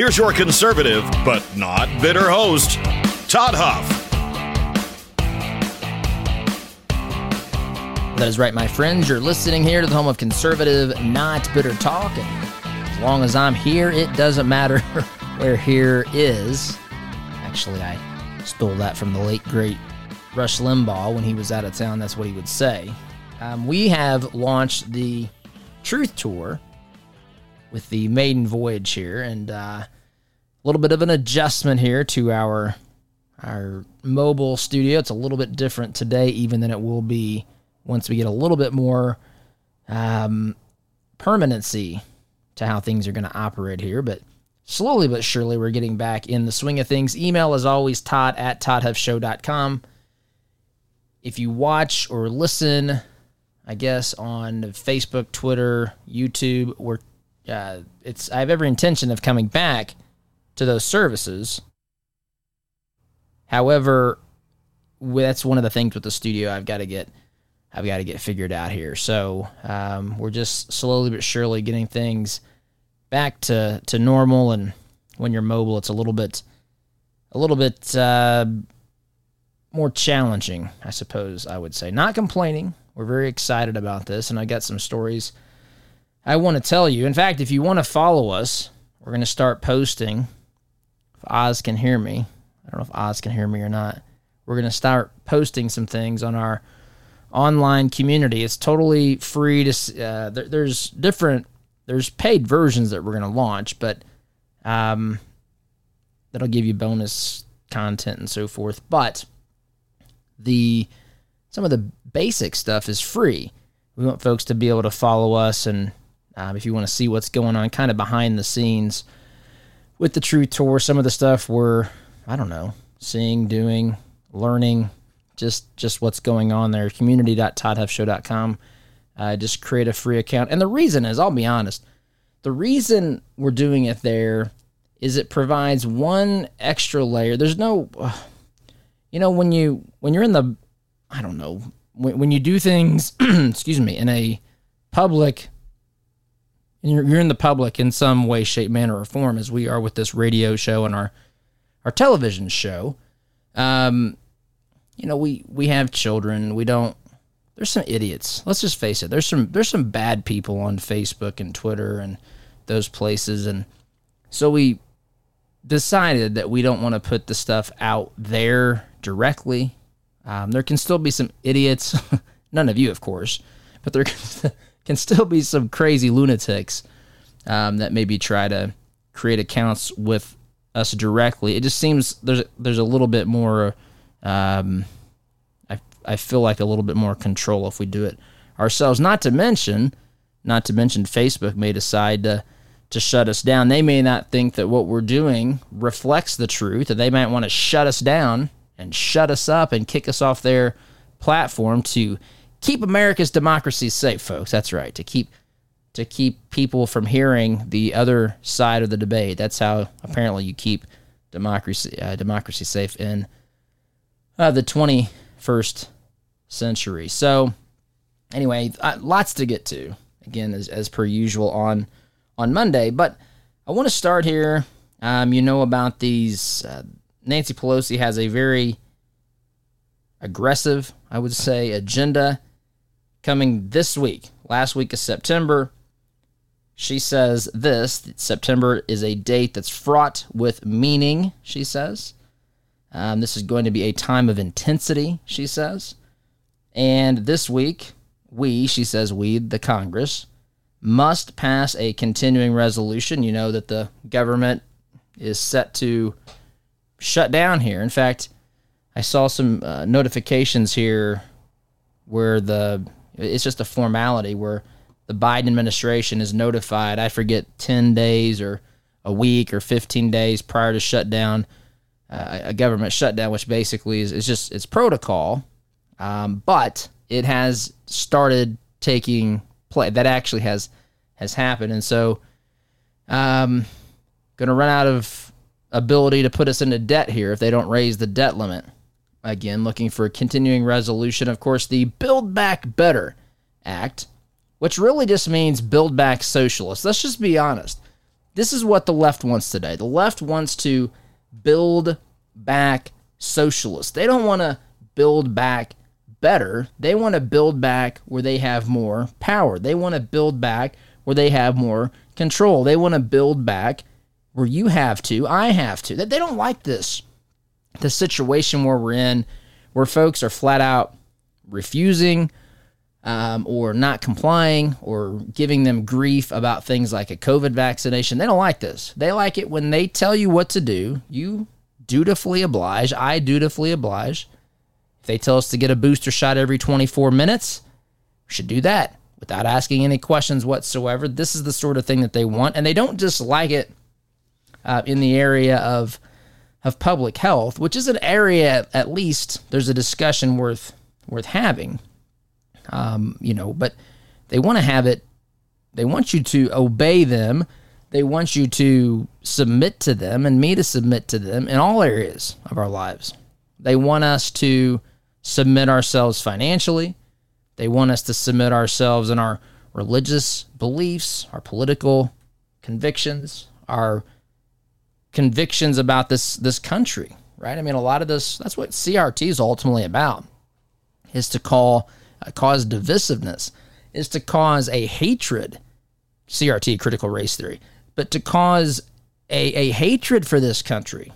Here's your conservative, but not bitter host, Todd Huff. That is right, my friends. You're listening here to the home of conservative, not bitter talk. And as long as I'm here, it doesn't matter where here is. Actually, I stole that from the late, great Rush Limbaugh when he was out of town. That's what he would say. Um, we have launched the Truth Tour with the maiden voyage here, and uh, a little bit of an adjustment here to our our mobile studio. It's a little bit different today, even than it will be once we get a little bit more um, permanency to how things are going to operate here. But slowly but surely, we're getting back in the swing of things. Email is always Todd at ToddHuffShow.com. If you watch or listen, I guess on Facebook, Twitter, YouTube, we're uh, it's I have every intention of coming back to those services. However, that's one of the things with the studio I've got to get I've got to get figured out here. So um, we're just slowly but surely getting things back to to normal. And when you're mobile, it's a little bit a little bit uh, more challenging, I suppose I would say. Not complaining. We're very excited about this, and I got some stories I want to tell you. In fact, if you want to follow us, we're going to start posting. If Oz can hear me, I don't know if Oz can hear me or not. We're going to start posting some things on our online community. It's totally free to. Uh, there, there's different. There's paid versions that we're going to launch, but um, that'll give you bonus content and so forth. But the some of the basic stuff is free. We want folks to be able to follow us and um, if you want to see what's going on kind of behind the scenes with the Truth Tour, some of the stuff we're, I don't know, seeing, doing, learning, just just what's going on there. Community.toddhuffshow.com. Uh, just create a free account. And the reason is, I'll be honest, the reason we're doing it there is it provides one extra layer. There's no, uh, you know, when you when you're in the, I don't know, when, when you do things, excuse me, in a public and you're, you're in the public in some way, shape, manner, or form, as we are with this radio show and our our television show. Um, you know, we we have children. We don't. There's some idiots. Let's just face it. There's some there's some bad people on Facebook and Twitter and those places, and so we decided that we don't want to put the stuff out there directly. Um, there can still be some idiots. None of you, of course, but there can still be some crazy lunatics um, that maybe try to create accounts with us directly. It just seems there's there's a little bit more. Um, I I feel like a little bit more control if we do it ourselves. Not to mention, not to mention, Facebook may decide to to shut us down. They may not think that what we're doing reflects the truth, and they might want to shut us down and shut us up and kick us off their platform to keep America's democracy safe, folks. That's right. To keep to keep people from hearing the other side of the debate. That's how apparently you keep democracy uh, democracy safe in uh, the 21st century. So anyway, uh, lots to get to. Again, as, as per usual on on Monday, but I want to start here. Um, you know about these. Uh, Nancy Pelosi has a very aggressive, I would say, agenda coming this week, last week of September. She says this September is a date that's fraught with meaning, she says. Um, this is going to be a time of intensity, she says. And this week, we, she says, we, the Congress, must pass a continuing resolution. You know that the government is set to shut down here. In fact, I saw some uh, notifications here where the it's just a formality where the Biden administration is notified. I forget ten days or a week or 15 days prior to shutdown, uh, a government shutdown, which basically is, is just it's protocol, um, but it has started taking play. That actually has has happened, and so um, going to run out of ability to put us into debt here if they don't raise the debt limit. Again, looking for a continuing resolution. Of course, the Build Back Better Act, which really just means build back socialists. Let's just be honest. This is what the left wants today. The left wants to build back socialists. They don't want to build back better. They want to build back where they have more power. They want to build back where they have more control. They want to build back where you have to, I have to. They don't like this. The situation where we're in, where folks are flat out refusing um, or not complying or giving them grief about things like a COVID vaccination. They don't like this. They like it when they tell you what to do. You dutifully oblige. I dutifully oblige. If they tell us to get a booster shot every 24 minutes, we should do that without asking any questions whatsoever. This is the sort of thing that they want, and they don't just like it uh, in the area of of public health, which is an area at least there's a discussion worth worth having. Um, you know, but they want to have it. They want you to obey them. They want you to submit to them and me to submit to them in all areas of our lives. They want us to submit ourselves financially. They want us to submit ourselves in our religious beliefs, our political convictions, our convictions about this this country, right? I mean, a lot of this that's what CRT is ultimately about is to call uh, cause divisiveness, is to cause a hatred. CRT critical race theory, but to cause a, a hatred for this country.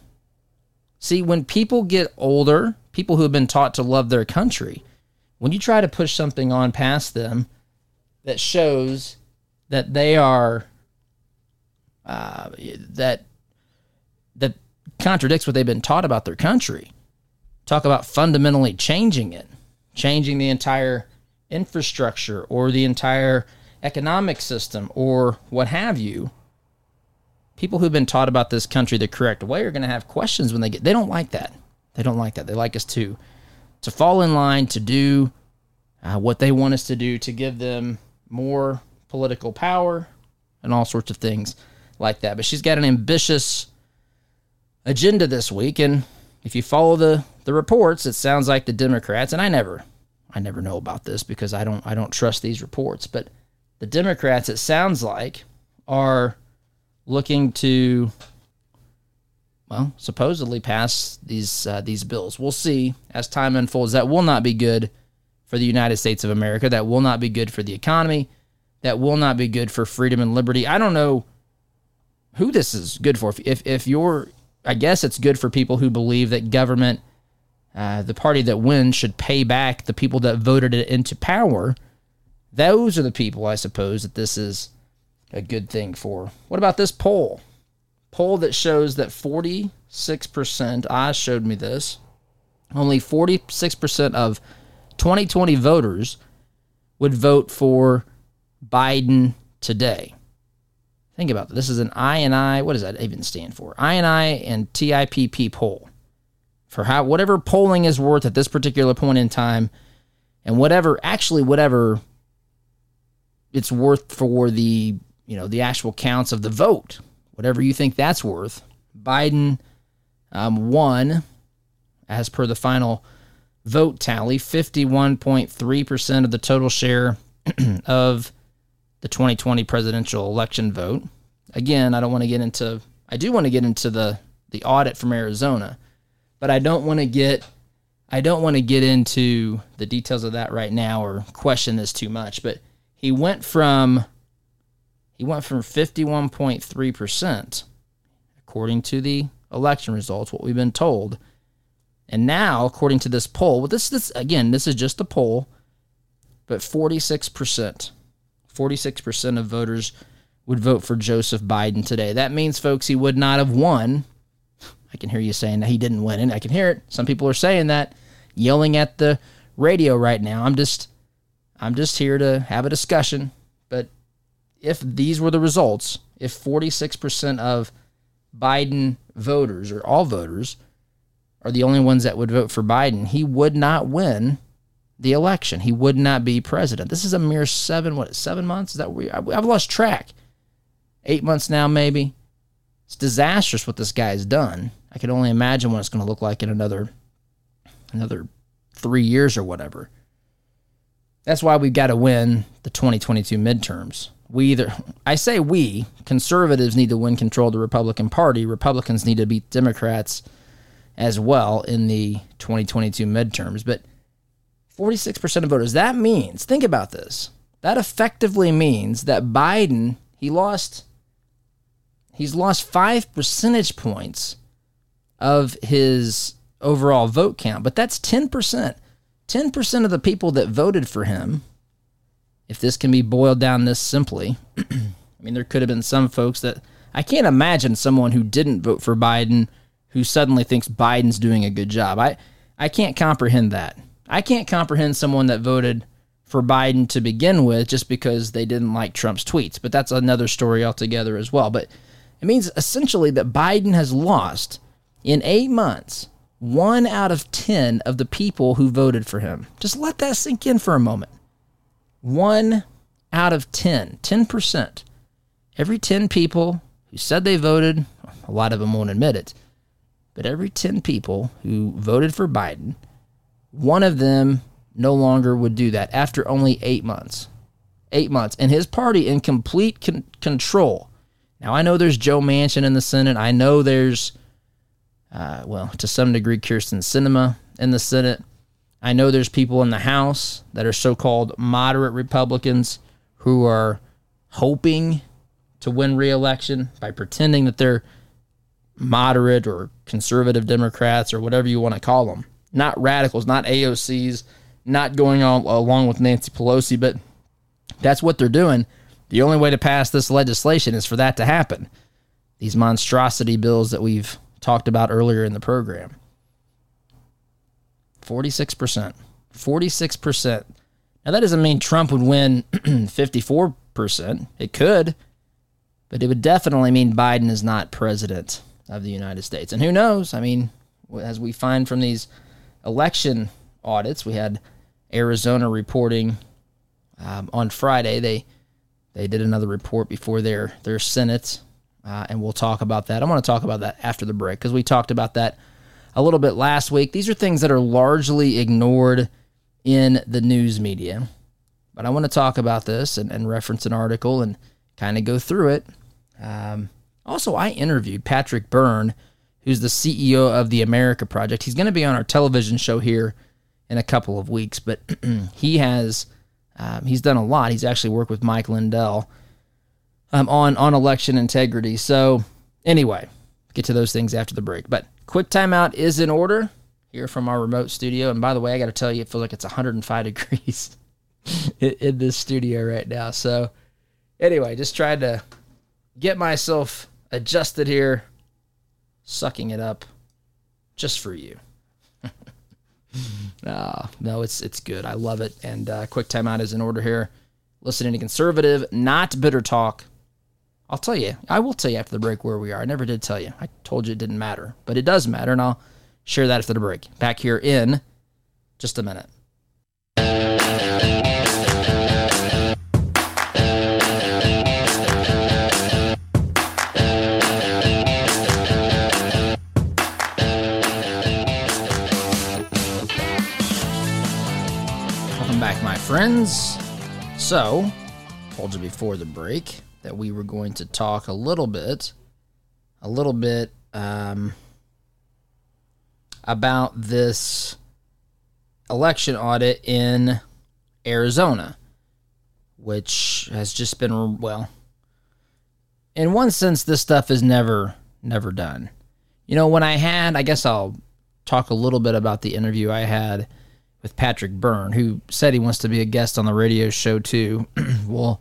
See, when people get older, people who have been taught to love their country, when you try to push something on past them that shows that they are uh, that that contradicts what they've been taught about their country. Talk about fundamentally changing it, changing the entire infrastructure or the entire economic system or what have you. People who've been taught about this country the correct way are going to have questions when they get. They don't like that. They don't like that. They like us to to fall in line to do uh, what they want us to do to give them more political power and all sorts of things like that. But she's got an ambitious agenda this week, and if you follow the the reports, it sounds like the Democrats, and I never I never know about this because I don't I don't trust these reports, but the Democrats it sounds like are looking to well, supposedly pass these uh, these bills. We'll see as time unfolds. That will not be good for the United States of America. That will not be good for the economy. That will not be good for freedom and liberty. I don't know who this is good for. If if you're I guess it's good for people who believe that government, uh, the party that wins, should pay back the people that voted it into power. Those are the people, I suppose, that this is a good thing for. What about this poll? Poll that shows that 46%, I showed me this, only 46% of 2020 voters would vote for Biden today. Think about this. This is an INI. What does that even stand for? And I and TIPP poll for how whatever polling is worth at this particular point in time, and whatever actually whatever it's worth for the you know the actual counts of the vote, whatever you think that's worth. Biden um, won as per the final vote tally, fifty-one point three percent of the total share of the 2020 presidential election vote. Again, I don't want to get into I do want to get into the the audit from Arizona, but I don't want to get I don't want to get into the details of that right now or question this too much, but he went from he went from 51.3% according to the election results what we've been told. And now, according to this poll, well this this again, this is just a poll, but 46% 46% of voters would vote for Joseph Biden today. That means, folks, he would not have won. I can hear you saying that he didn't win, and I can hear it. Some people are saying that, yelling at the radio right now. I'm just, I'm just here to have a discussion. But if these were the results, if 46% of Biden voters or all voters are the only ones that would vote for Biden, he would not win the election. He would not be president. This is a mere seven, what, seven months? Is that we? I've lost track. Eight months now, maybe. It's disastrous what this guy's done. I can only imagine what it's going to look like in another, another three years or whatever. That's why we've got to win the 2022 midterms. We either, I say we, conservatives need to win control of the Republican Party. Republicans need to beat Democrats as well in the 2022 midterms. But 46% of voters, that means, think about this. That effectively means that Biden, he lost, he's lost five percentage points of his overall vote count, but that's 10%. 10% of the people that voted for him, if this can be boiled down this simply, I mean, there could have been some folks that I can't imagine someone who didn't vote for Biden who suddenly thinks Biden's doing a good job. I, I can't comprehend that. I can't comprehend someone that voted for Biden to begin with just because they didn't like Trump's tweets, but that's another story altogether as well. But it means essentially that Biden has lost in eight months one out of 10 of the people who voted for him. Just let that sink in for a moment. One out of 10, 10%. Every 10 people who said they voted, a lot of them won't admit it, but every 10 people who voted for Biden, one of them no longer would do that after only eight months. Eight months. And his party in complete con- control. Now, I know there's Joe Manchin in the Senate. I know there's uh, well, to some degree, Kyrsten Sinema in the Senate. I know there's people in the House that are so called moderate Republicans who are hoping to win reelection by pretending that they're moderate or conservative Democrats or whatever you want to call them. Not radicals, not AOCs, not going on along with Nancy Pelosi, but that's what they're doing. The only way to pass this legislation is for that to happen. These monstrosity bills that we've talked about earlier in the program. 46%. 46%. Now, that doesn't mean Trump would win 54%. It could, but it would definitely mean Biden is not president of the United States. And who knows? I mean, as we find from these election audits, we had Arizona reporting um, on Friday. They they did another report before their their Senate uh, and we'll talk about that. I want to talk about that after the break because we talked about that a little bit last week. These are things that are largely ignored in the news media. But I want to talk about this and, and reference an article and kind of go through it. Um, also, I interviewed Patrick Byrne, who's the CEO of the America Project. He's going to be on our television show here in a couple of weeks, but he has um, he's done a lot. He's actually worked with Mike Lindell um, on on election integrity. So anyway, get to those things after the break. But quick timeout is in order here from our remote studio. And by the way, I got to tell you, it feels like it's 105 degrees in, in this studio right now. So anyway, just tried to get myself adjusted here, sucking it up just for you. uh, no, it's it's good. I love it. And uh, quick timeout is in order here. Listening to conservative, not bitter talk I'll tell you. I will tell you after the break where we are. I never did tell you. I told you it didn't matter, but it does matter, and I'll share that after the break. Back here in just a minute. Friends. So, told you before the break that we were going to talk a little bit, a little bit um, about this election audit in Arizona, which has just been well. In one sense, this stuff is never, never done. You know, when I had, I guess I'll talk a little bit about the interview I had with Patrick Byrne, who said he wants to be a guest on the radio show too. we'll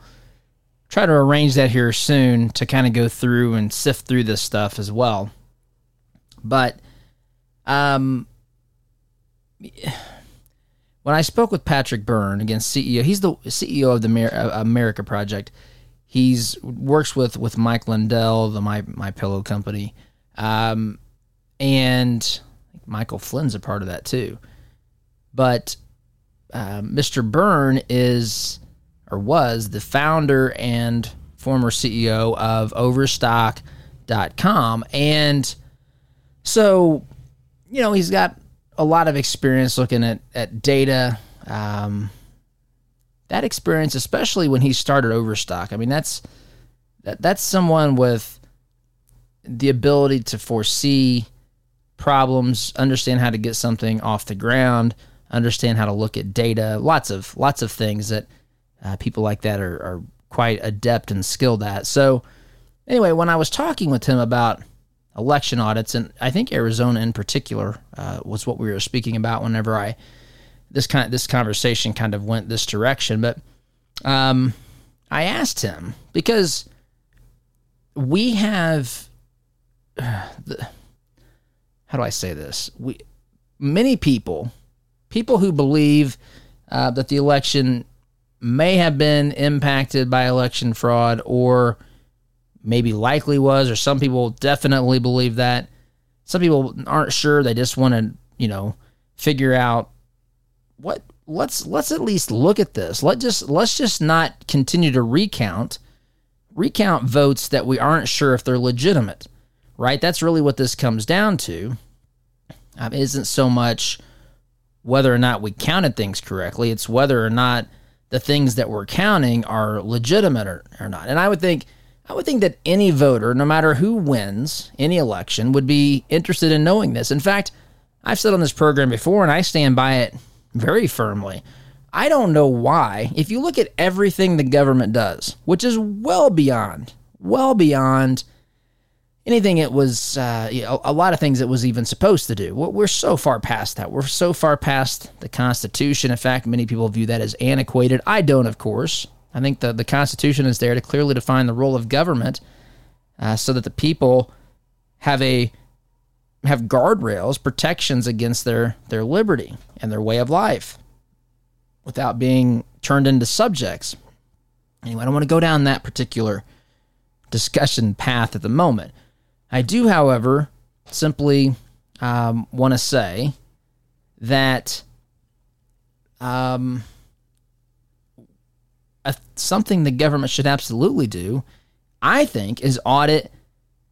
try to arrange that here soon to kind of go through and sift through this stuff as well. But um, when I spoke with Patrick Byrne, again CEO, he's the CEO of the America Project. He's works with with Mike Lindell, the my MyPillow company, um, and Michael Flynn's a part of that too. But uh, Mr. Byrne is or was the founder and former CEO of Overstock.com, and so you know he's got a lot of experience looking at at data. Um, that experience, especially when he started Overstock, I mean that's that, that's someone with the ability to foresee problems, understand how to get something off the ground, understand how to look at data, lots of lots of things that uh, people like that are, are quite adept and skilled at. So anyway, when I was talking with him about election audits, and I think Arizona in particular uh, was what we were speaking about. Whenever I this kind of, this conversation kind of went this direction, but um, I asked him because we have uh, the, how do I say this? We many people, people who believe uh, that the election may have been impacted by election fraud or maybe likely was, or some people definitely believe that. Some people aren't sure. They just want to, you know, figure out what let's let's at least look at this. Let just let's just not continue to recount recount votes that we aren't sure if they're legitimate. Right? That's really what this comes down to. Um, isn't so much whether or not we counted things correctly, it's whether or not the things that we're counting are legitimate or, or not. And I would think I would think that any voter, no matter who wins any election, would be interested in knowing this. In fact, I've said on this program before, and I stand by it very firmly. I don't know why, if you look at everything the government does, which is well beyond, well beyond anything it was, uh, a lot of things it was even supposed to do. We're so far past that. We're so far past the Constitution. In fact, many people view that as antiquated. I don't, of course. I think the, the Constitution is there to clearly define the role of government uh, so that the people have a have guardrails, protections against their, their liberty and their way of life without being turned into subjects. Anyway, I don't want to go down that particular discussion path at the moment. I do, however, simply um, want to say that um, a, something the government should absolutely do, I think, is audit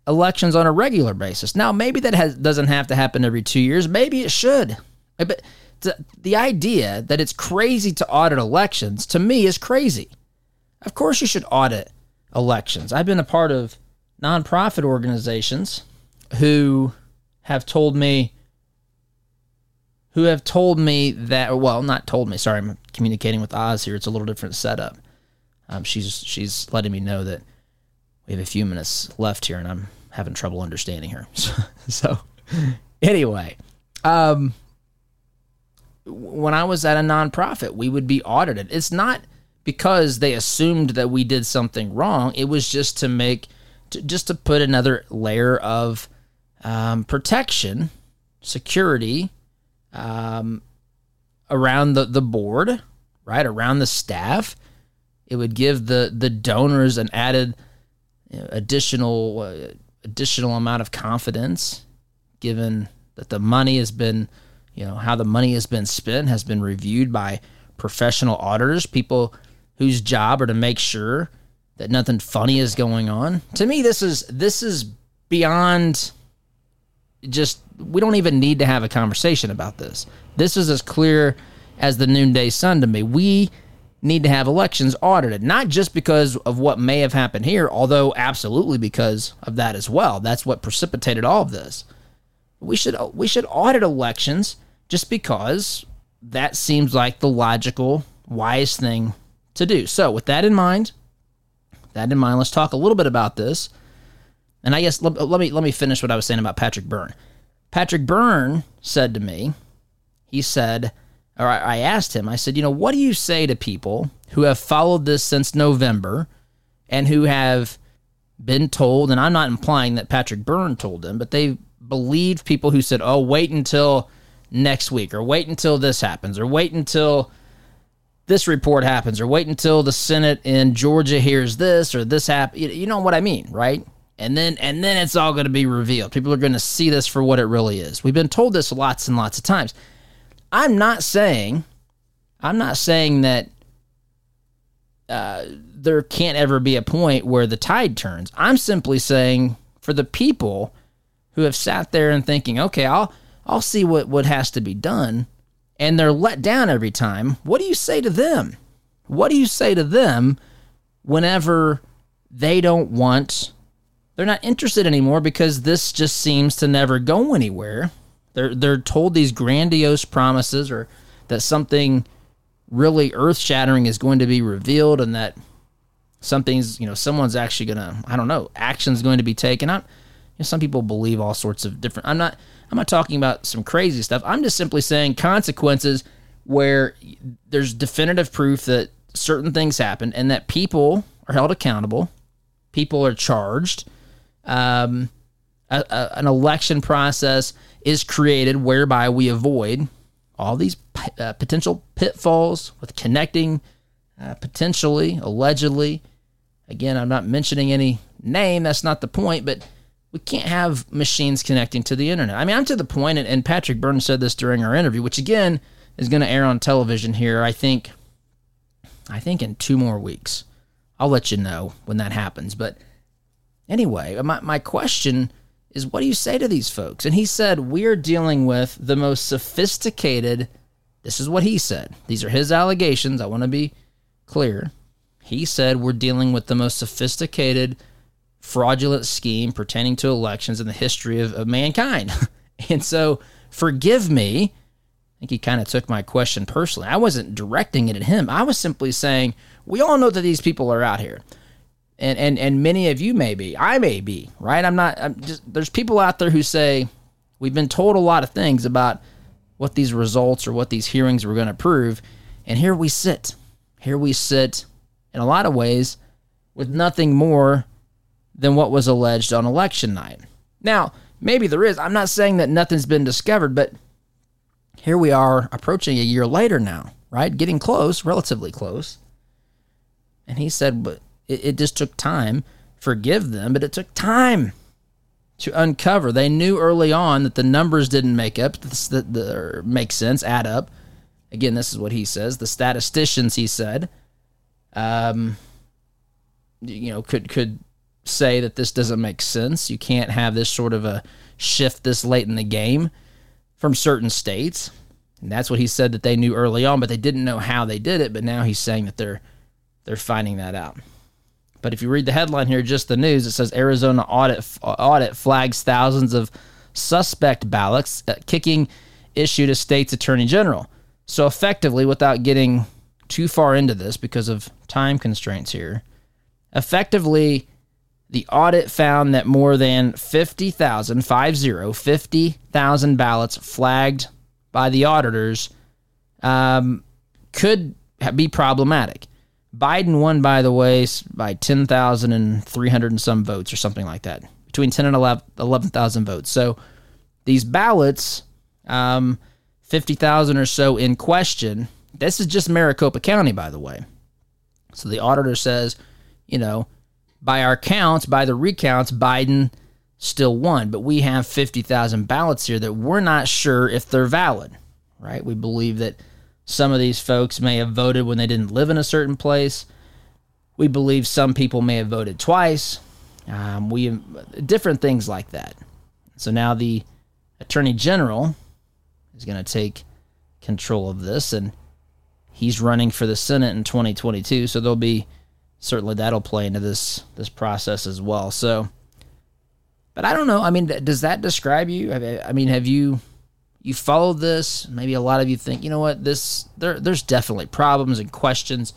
elections on a regular basis. Now, maybe that has, doesn't have to happen every two years. Maybe it should. But the, the idea that it's crazy to audit elections to me is crazy. Of course, you should audit elections. I've been a part of nonprofit organizations who have told me who have told me that well not told me sorry i'm communicating with oz here. It's a little different setup. Um, she's she's letting me know that we have a few minutes left here and i'm having trouble understanding her. So, so anyway um, when i was at a nonprofit we would be audited. It's not because they assumed that we did something wrong. It was just to make to, just to put another layer of um, protection security um, around the, the board, right? Around the staff. It would give the, the donors an added you know, additional uh, additional amount of confidence, given that the money has been, you know, how the money has been spent has been reviewed by professional auditors, people whose job are to make sure that nothing funny is going on. To me, this is this is beyond just we don't even need to have a conversation about this. This is as clear as the noonday sun to me. We need to have elections audited, not just because of what may have happened here, although absolutely because of that as well. That's what precipitated all of this. We should we should audit elections just because that seems like the logical, wise thing to do. So, with that in mind, that in mind, let's talk a little bit about this. And I guess let, let me let me finish what I was saying about Patrick Byrne. Patrick Byrne said to me, he said, or I asked him, I said, you know, what do you say to people who have followed this since November and who have been told, and I'm not implying that Patrick Byrne told them, but they believed people who said, oh, wait until next week, or wait until this happens, or wait until this report happens, or wait until the Senate in Georgia hears this, or this happen. You know what I mean, right? And then and then it's all going to be revealed. People are going to see this for what it really is. We've been told this lots and lots of times. I'm not saying, I'm not saying that uh, there can't ever be a point where the tide turns. I'm simply saying for the people who have sat there and thinking, okay, I'll I'll see what what has to be done, and they're let down every time. What do you say to them? What do you say to them whenever they don't want? They're not interested anymore because this just seems to never go anywhere. They're they're told these grandiose promises or that something really earth shattering is going to be revealed and that something's you know someone's actually gonna I don't know action's going to be taken. I'm know, some people believe all sorts of different. I'm not. I'm not talking about some crazy stuff. I'm just simply saying consequences where there's definitive proof that certain things happened and that people are held accountable. People are charged. Um, a, a, an election process is created whereby we avoid all these uh, potential pitfalls with connecting, uh, potentially, allegedly. Again, I'm not mentioning any name. That's not the point, but we can't have machines connecting to the internet. I mean, I'm to the point, and, and Patrick Byrne said this during our interview, which again is going to air on television here. I think, I think in two more weeks. I'll let you know when that happens. But anyway, my my question is, what do you say to these folks? And he said we're dealing with the most sophisticated. This is what he said. These are his allegations. I want to be clear. He said we're dealing with the most sophisticated fraudulent scheme pertaining to elections in the history of, of mankind. and so, forgive me. I think he kind of took my question personally. I wasn't directing it at him. I was simply saying, we all know that these people are out here. And, and and many of you may be. I may be, right? I'm not I'm just there's people out there who say we've been told a lot of things about what these results or what these hearings were going to prove, and here we sit. Here we sit in a lot of ways with nothing more than what was alleged on election night. Now, maybe there is. I'm not saying that nothing's been discovered, but here we are approaching a year later now, right? Getting close, relatively close. And he said, but it, it just took time. Forgive them, but it took time to uncover. They knew early on that the numbers didn't make up, that the, make sense, add up. Again, this is what he says. The statisticians, he said, um, you know, could could say that this doesn't make sense. You can't have this sort of a shift this late in the game from certain states. And that's what he said that they knew early on, but they didn't know how they did it. But now he's saying that they're they're finding that out. But if you read the headline here, just the news, it says Arizona audit audit flags thousands of suspect ballots, uh, kicking issue to state's attorney general. So effectively, without getting too far into this because of time constraints here, effectively the audit found that more than 50,000, 50, 50,000 ballots flagged by the auditors um, could be problematic. Biden won, by the way, by 10,300 and some votes or something like that, between 10 and 11,000 votes. So these ballots, um, 50,000 or so in question, this is just Maricopa County, by the way. So the auditor says, you know, by our counts, by the recounts, Biden still won. But we have 50,000 ballots here that we're not sure if they're valid, right? We believe that some of these folks may have voted when they didn't live in a certain place. We believe some people may have voted twice. Um, we different things like that. So now the attorney general is going to take control of this, and he's running for the Senate in 2022. So there'll be certainly that'll play into this this process as well. So, but I don't know. I mean, does that describe you? I mean, have you you followed this? Maybe a lot of you think, you know what, this there there's definitely problems and questions.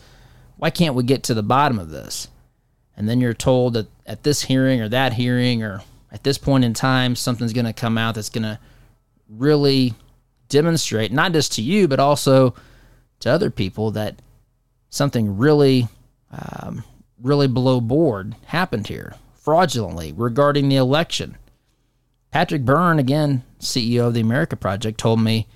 Why can't we get to the bottom of this? And then you're told that at this hearing or that hearing or at this point in time, something's going to come out that's going to really demonstrate, not just to you, but also to other people, that something really um, really below board happened here fraudulently regarding the election. Patrick Byrne, again, CEO of the America Project, told me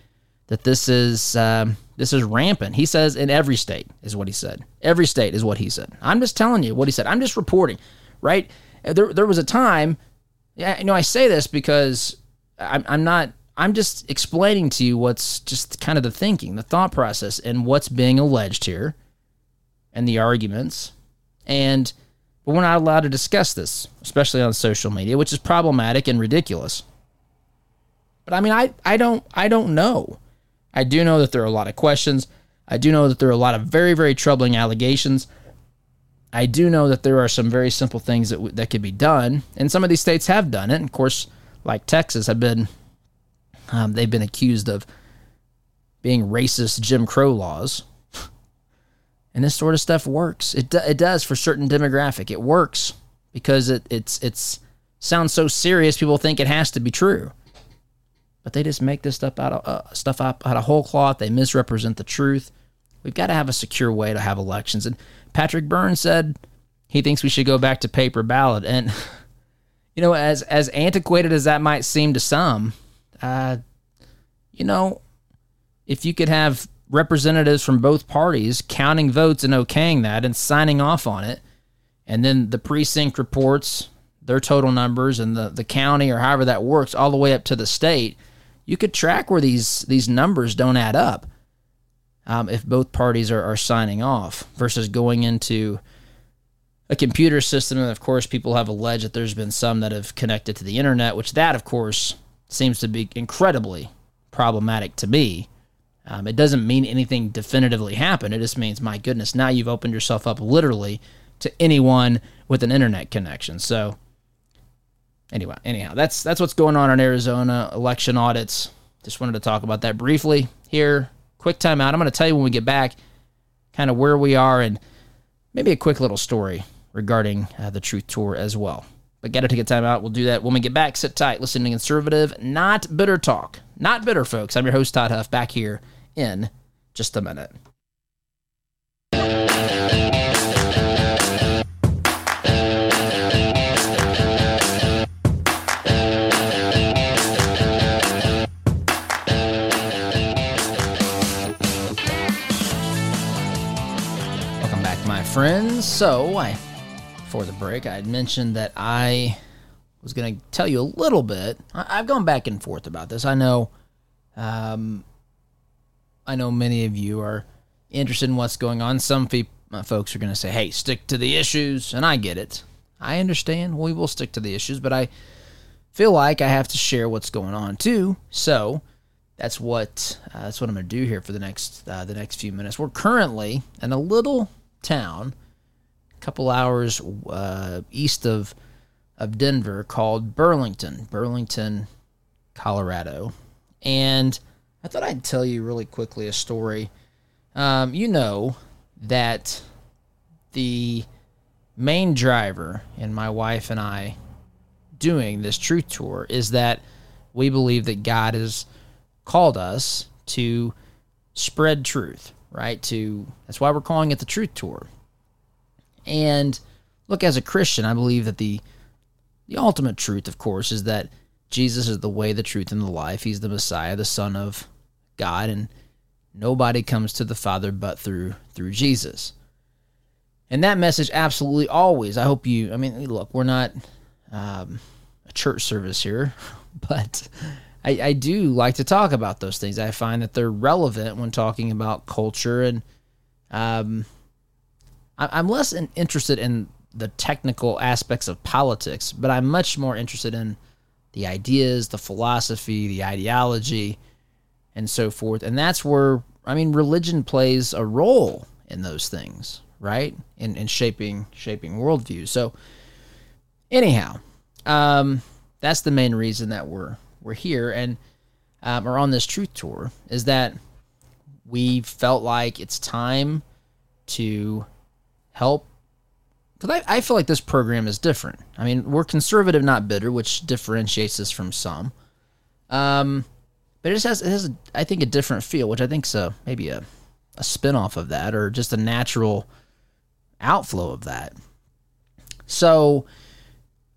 that this is um, This is rampant. He says in every state is what he said. Every state is what he said. I'm just telling you what he said. I'm just reporting, right? There, there was a time. Yeah, you know, I say this because I'm, I'm not. I'm just explaining to you what's just kind of the thinking, the thought process, and what's being alleged here, and the arguments, and but we're not allowed to discuss this, especially on social media, which is problematic and ridiculous. But I mean, I, I don't I don't know. I do know that there are a lot of questions. I do know that there are a lot of very, very troubling allegations. I do know that there are some very simple things that, that could be done, and some of these states have done it. And of course, like Texas, have been um, they've been accused of being racist Jim Crow laws, and this sort of stuff works. It do, it does for certain demographic. It works because it it's it's sounds so serious. People think it has to be true but they just make this stuff out of uh, stuff up out of whole cloth. They misrepresent the truth. We've got to have a secure way to have elections. And Patrick Byrne said he thinks we should go back to paper ballot. And you know, as as antiquated as that might seem to some, uh, you know, if you could have representatives from both parties counting votes and okaying that and signing off on it, and then the precinct reports their total numbers and the, the county or however that works all the way up to the state. You could track where these these numbers don't add up um, if both parties are, are signing off versus going into a computer system and of course people have alleged that there's been some that have connected to the internet which that of course seems to be incredibly problematic to me um, it doesn't mean anything definitively happened it just means my goodness now you've opened yourself up literally to anyone with an internet connection so anyway, anyhow, that's that's what's going on in Arizona election audits. Just wanted to talk about that briefly here. Quick timeout. I'm going to tell you when we get back, kind of where we are, and maybe a quick little story regarding uh, the Truth Tour as well. But got to take a time out. We'll do that when we get back. Sit tight. Listen to conservative, not bitter talk. Not bitter, folks. I'm your host, Todd Huff, back here in just a minute. Welcome back, my friends. So, I, before the break, I had mentioned that I was going to tell you a little bit. I, have gone back and forth about this. I know, um, I know many of you are interested in what's going on. Some fe- uh, folks are going to say, "Hey, stick to the issues," and I get it. I understand. We will stick to the issues, but I feel like I have to share what's going on too. So that's what uh, that's what I'm going to do here for the next uh, the next few minutes. We're currently in a little town, a couple hours uh, east of of Denver, called Burlington, Burlington, Colorado. And I thought I'd tell you really quickly a story. Um, you know that the main driver in my wife and I doing this truth tour is that we believe that God has called us to spread truth right? To that's why we're calling it the Truth Tour. And look, as a Christian, I believe that the the ultimate truth, of course, is that Jesus is the way, the truth, and the life. He's the Messiah, the Son of God, and nobody comes to the Father but through through Jesus. And that message, absolutely, always. I hope you. I mean, look, we're not um, a church service here, but I, I do like to talk about those things. I find that they're relevant when talking about culture, and um, I, am less in, interested in the technical aspects of politics, but I'm much more interested in the ideas, the philosophy, the ideology, and so forth. And that's where I mean, religion plays a role in those things, right? In in shaping shaping worldview. So, anyhow, um, that's the main reason that we're we're here and um, are on this truth tour is that we felt like it's time to help because I, I feel like this program is different. I mean, we're conservative, not bitter, which differentiates us from some. Um, but it just has, it has, I think, a different feel, which I think is maybe a, a spinoff of that or just a natural outflow of that. So,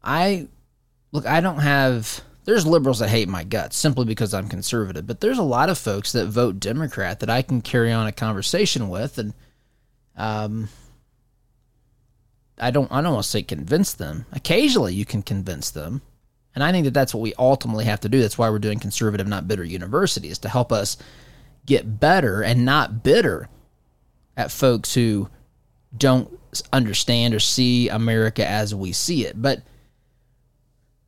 I look, I don't have there's liberals that hate my guts simply because I'm conservative, but there's a lot of folks that vote Democrat that I can carry on a conversation with, and um, I don't I don't want to say convince them. Occasionally, you can convince them, and I think that that's what we ultimately have to do. That's why we're doing conservative, not bitter university, is to help us get better and not bitter at folks who don't understand or see America as we see it, but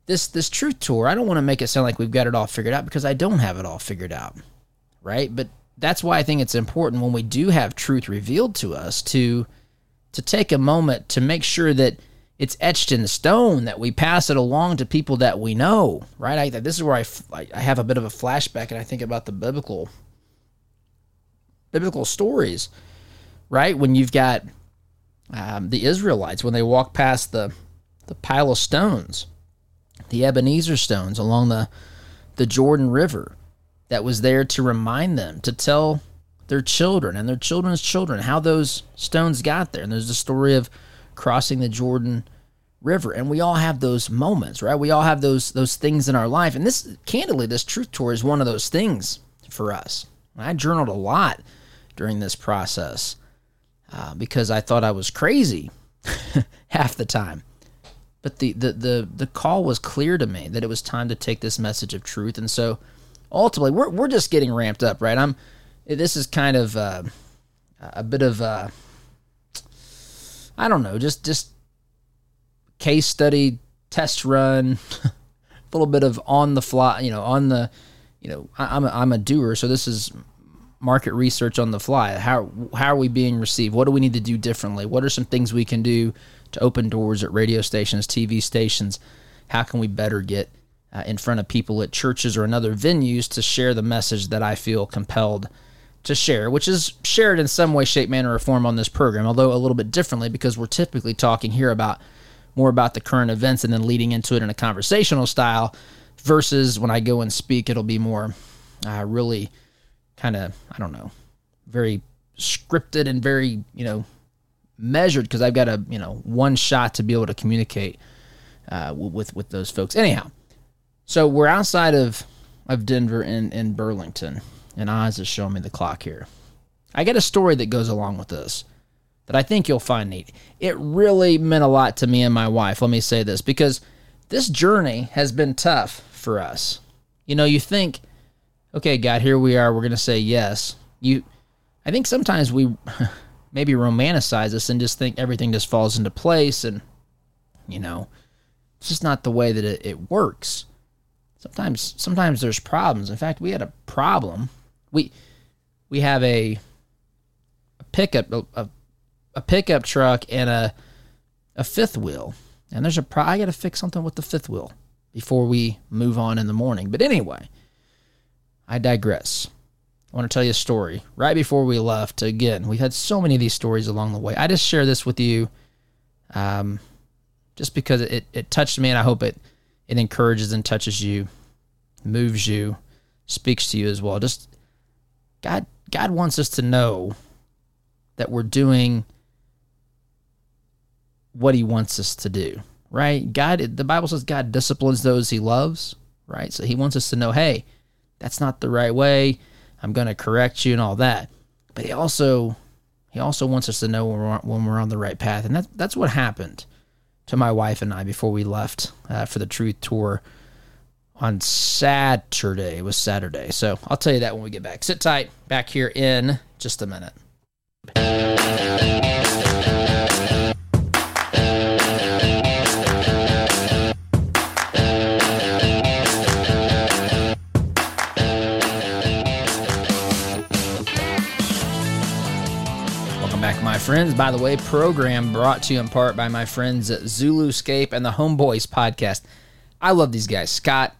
this this truth tour, I don't want to make it sound like we've got it all figured out because I don't have it all figured out. Right? But that's why I think it's important when we do have truth revealed to us to to take a moment to make sure that it's etched in stone that we pass it along to people that we know, right? I, this is where I, I have a bit of a flashback and I think about the biblical biblical stories, right? When you've got um, the Israelites when they walk past the the pile of stones, the Ebenezer stones along the, the Jordan River that was there to remind them, to tell their children and their children's children how those stones got there. And there's the story of crossing the Jordan River. And we all have those moments, right? We all have those those things in our life. And this candidly, this truth tour is one of those things for us. I journaled a lot during this process uh, because I thought I was crazy half the time. But the, the, the, the call was clear to me that it was time to take this message of truth. And so ultimately, we're, we're just getting ramped up, right? I'm, this is kind of uh, a bit of, uh, I don't know, just, just case study, test run, a little bit of on the fly, you know, on the, you know, I, I'm a, I'm a doer. So this is market research on the fly. How how are we being received? What do we need to do differently? What are some things we can do to open doors at radio stations, TV stations? How can we better get uh, in front of people at churches or in other venues to share the message that I feel compelled to share, which is shared in some way, shape, manner, or form on this program, although a little bit differently because we're typically talking here about more about the current events and then leading into it in a conversational style versus when I go and speak, it'll be more uh, really kind of, I don't know, very scripted and very, you know, measured because I've got a you know one shot to be able to communicate uh, with with those folks. Anyhow, so we're outside of of Denver in in Burlington, and Oz is showing me the clock here. I got a story that goes along with this that I think you'll find neat. It really meant a lot to me and my wife. Let me say this because this journey has been tough for us. You know, you think, okay, God, here we are. We're going to say yes. You, I think sometimes we maybe romanticize this and just think everything just falls into place and you know it's just not the way that it, it works sometimes sometimes there's problems in fact we had a problem we we have a, a pickup a, a pickup truck and a a fifth wheel and there's a pro i gotta fix something with the fifth wheel before we move on in the morning but anyway i digress I want to tell you a story right before we left. Again, we've had so many of these stories along the way. I just share this with you um, just because it, it touched me and I hope it, it encourages and touches you, moves you, speaks to you as well. Just God, God wants us to know that we're doing what he wants us to do, right? God, the Bible says God disciplines those he loves, right? So he wants us to know, hey, that's not the right way I'm going to correct you and all that. But he also he also wants us to know when we're when we're on the right path, and that that's what happened to my wife and I before we left uh, for the Truth Tour on Saturday. It was Saturday, so I'll tell you that when we get back. Sit tight. Back here in just a minute. Welcome back, my Friends. By the way, program brought to you in part by my friends at Zuluscape and the Homeboys podcast. I love these guys, Scott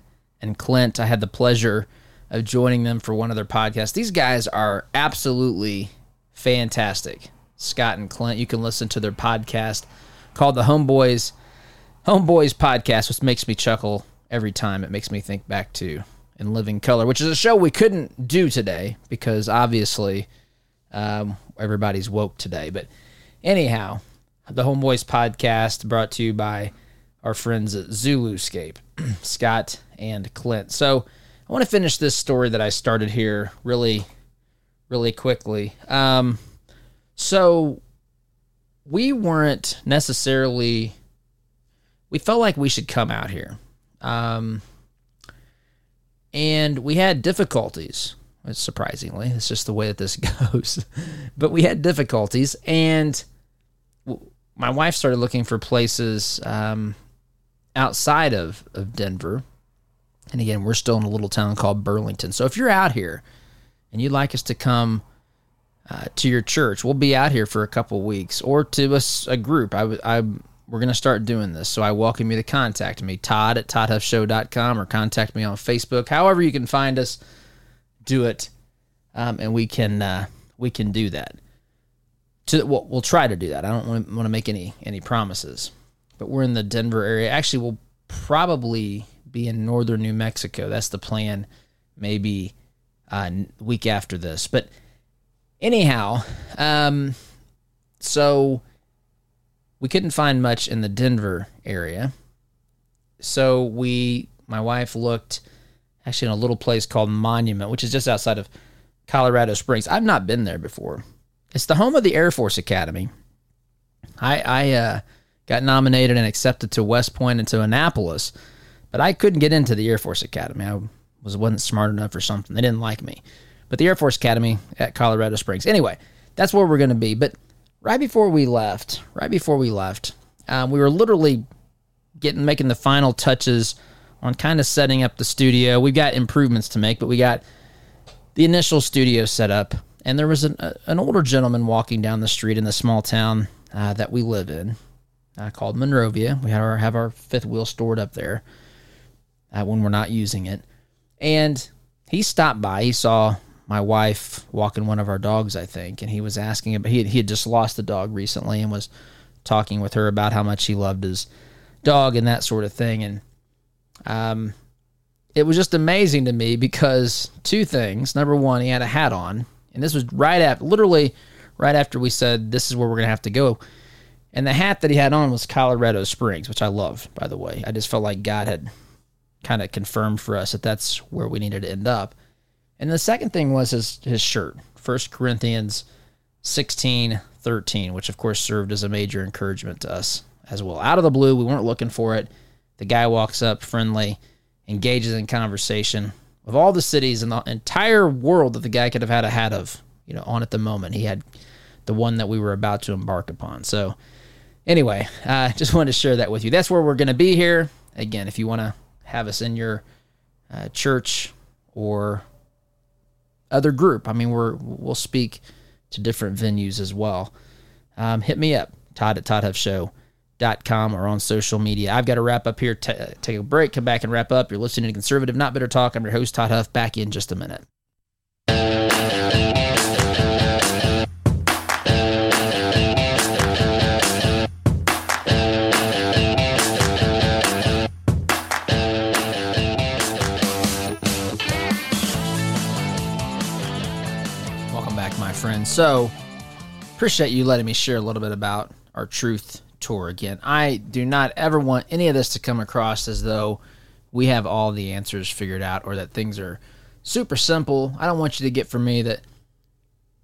and Clint. I had the pleasure of joining them for one of their podcasts. These guys are absolutely fantastic. Scott and Clint, you can listen to their podcast called the Homeboys Homeboys podcast, which makes me chuckle every time. It makes me think back to In Living Color, which is a show we couldn't do today because obviously um, everybody's woke today. But anyhow, the Homeboys podcast brought to you by our friends at Zuluscape, Scott and Clint. So I want to finish this story that I started here really, really quickly. Um, so we weren't necessarily, we felt like we should come out here. Um, and we had difficulties surprisingly it's just the way that this goes but we had difficulties and my wife started looking for places um, outside of, of denver and again we're still in a little town called burlington so if you're out here and you'd like us to come uh, to your church we'll be out here for a couple weeks or to a, a group I, I we're going to start doing this. So I welcome you to contact me, Todd at ToddHuffShow.com, or contact me on Facebook. However, you can find us, do it, um, and we can uh, we can do that. To we'll, we'll try to do that. I don't want to, make any any promises, but we're in the Denver area. Actually, we'll probably be in northern New Mexico. That's the plan. Maybe uh, week after this, but anyhow, um, so we couldn't find much in the Denver area. So we, my wife looked actually in a little place called Monument, which is just outside of Colorado Springs. I've not been there before. It's the home of the Air Force Academy. I, I uh, got nominated and accepted to West Point and to Annapolis, but I couldn't get into the Air Force Academy. I was wasn't smart enough or something. They didn't like me. But the Air Force Academy at Colorado Springs. Anyway, that's where we're going to be. But right before we left, right before we left, um, we were literally getting making the final touches on kind of setting up the studio. We've got improvements to make, but we got the initial studio set up, and there was an, an older gentleman walking down the street in the small town uh, that we live in, uh, called Monrovia. We our have our fifth wheel stored up there uh, when we're not using it, and he stopped by. He saw my wife walking one of our dogs, I think, and he was asking about he had, he had just lost the dog recently and was talking with her about how much he loved his dog and that sort of thing. And um, it was just amazing to me because two things. Number one, he had a hat on, and this was right after, literally right after we said this is where we're gonna have to go. And the hat that he had on was Colorado Springs, which I love, by the way. I just felt like God had kind of confirmed for us that that's where we needed to end up. And the second thing was his his shirt, 1 Corinthians 16, 13, which of course served as a major encouragement to us as well. Out of the blue, we weren't looking for it. The guy walks up friendly, engages in conversation. Of all the cities in the entire world that the guy could have had a hat of, you know, on at the moment, he had the one that we were about to embark upon. So, anyway, I uh, just wanted to share that with you. That's where we're going to be here. Again, if you want to have us in your uh, church or other group. I mean, we're we'll speak to different venues as well. Um, hit me up, Todd at ToddHuffShow.com or on social media. I've got to wrap up here. T- take a break, come back and wrap up. You're listening to Conservative Not Bitter Talk. I'm your host, Todd Huff. Back in just a minute. So, appreciate you letting me share a little bit about our truth tour again. I do not ever want any of this to come across as though we have all the answers figured out or that things are super simple. I don't want you to get from me that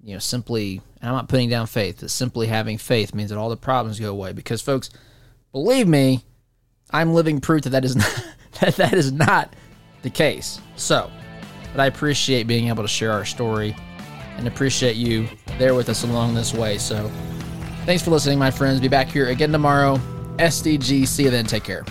you know simply and I'm not putting down faith, that simply having faith means that all the problems go away because folks, believe me, I'm living proof that that is not that that is not the case. So, but I appreciate being able to share our story and appreciate you there with us along this way. So thanks for listening, my friends. Be back here again tomorrow. SDG. See you then. Take care.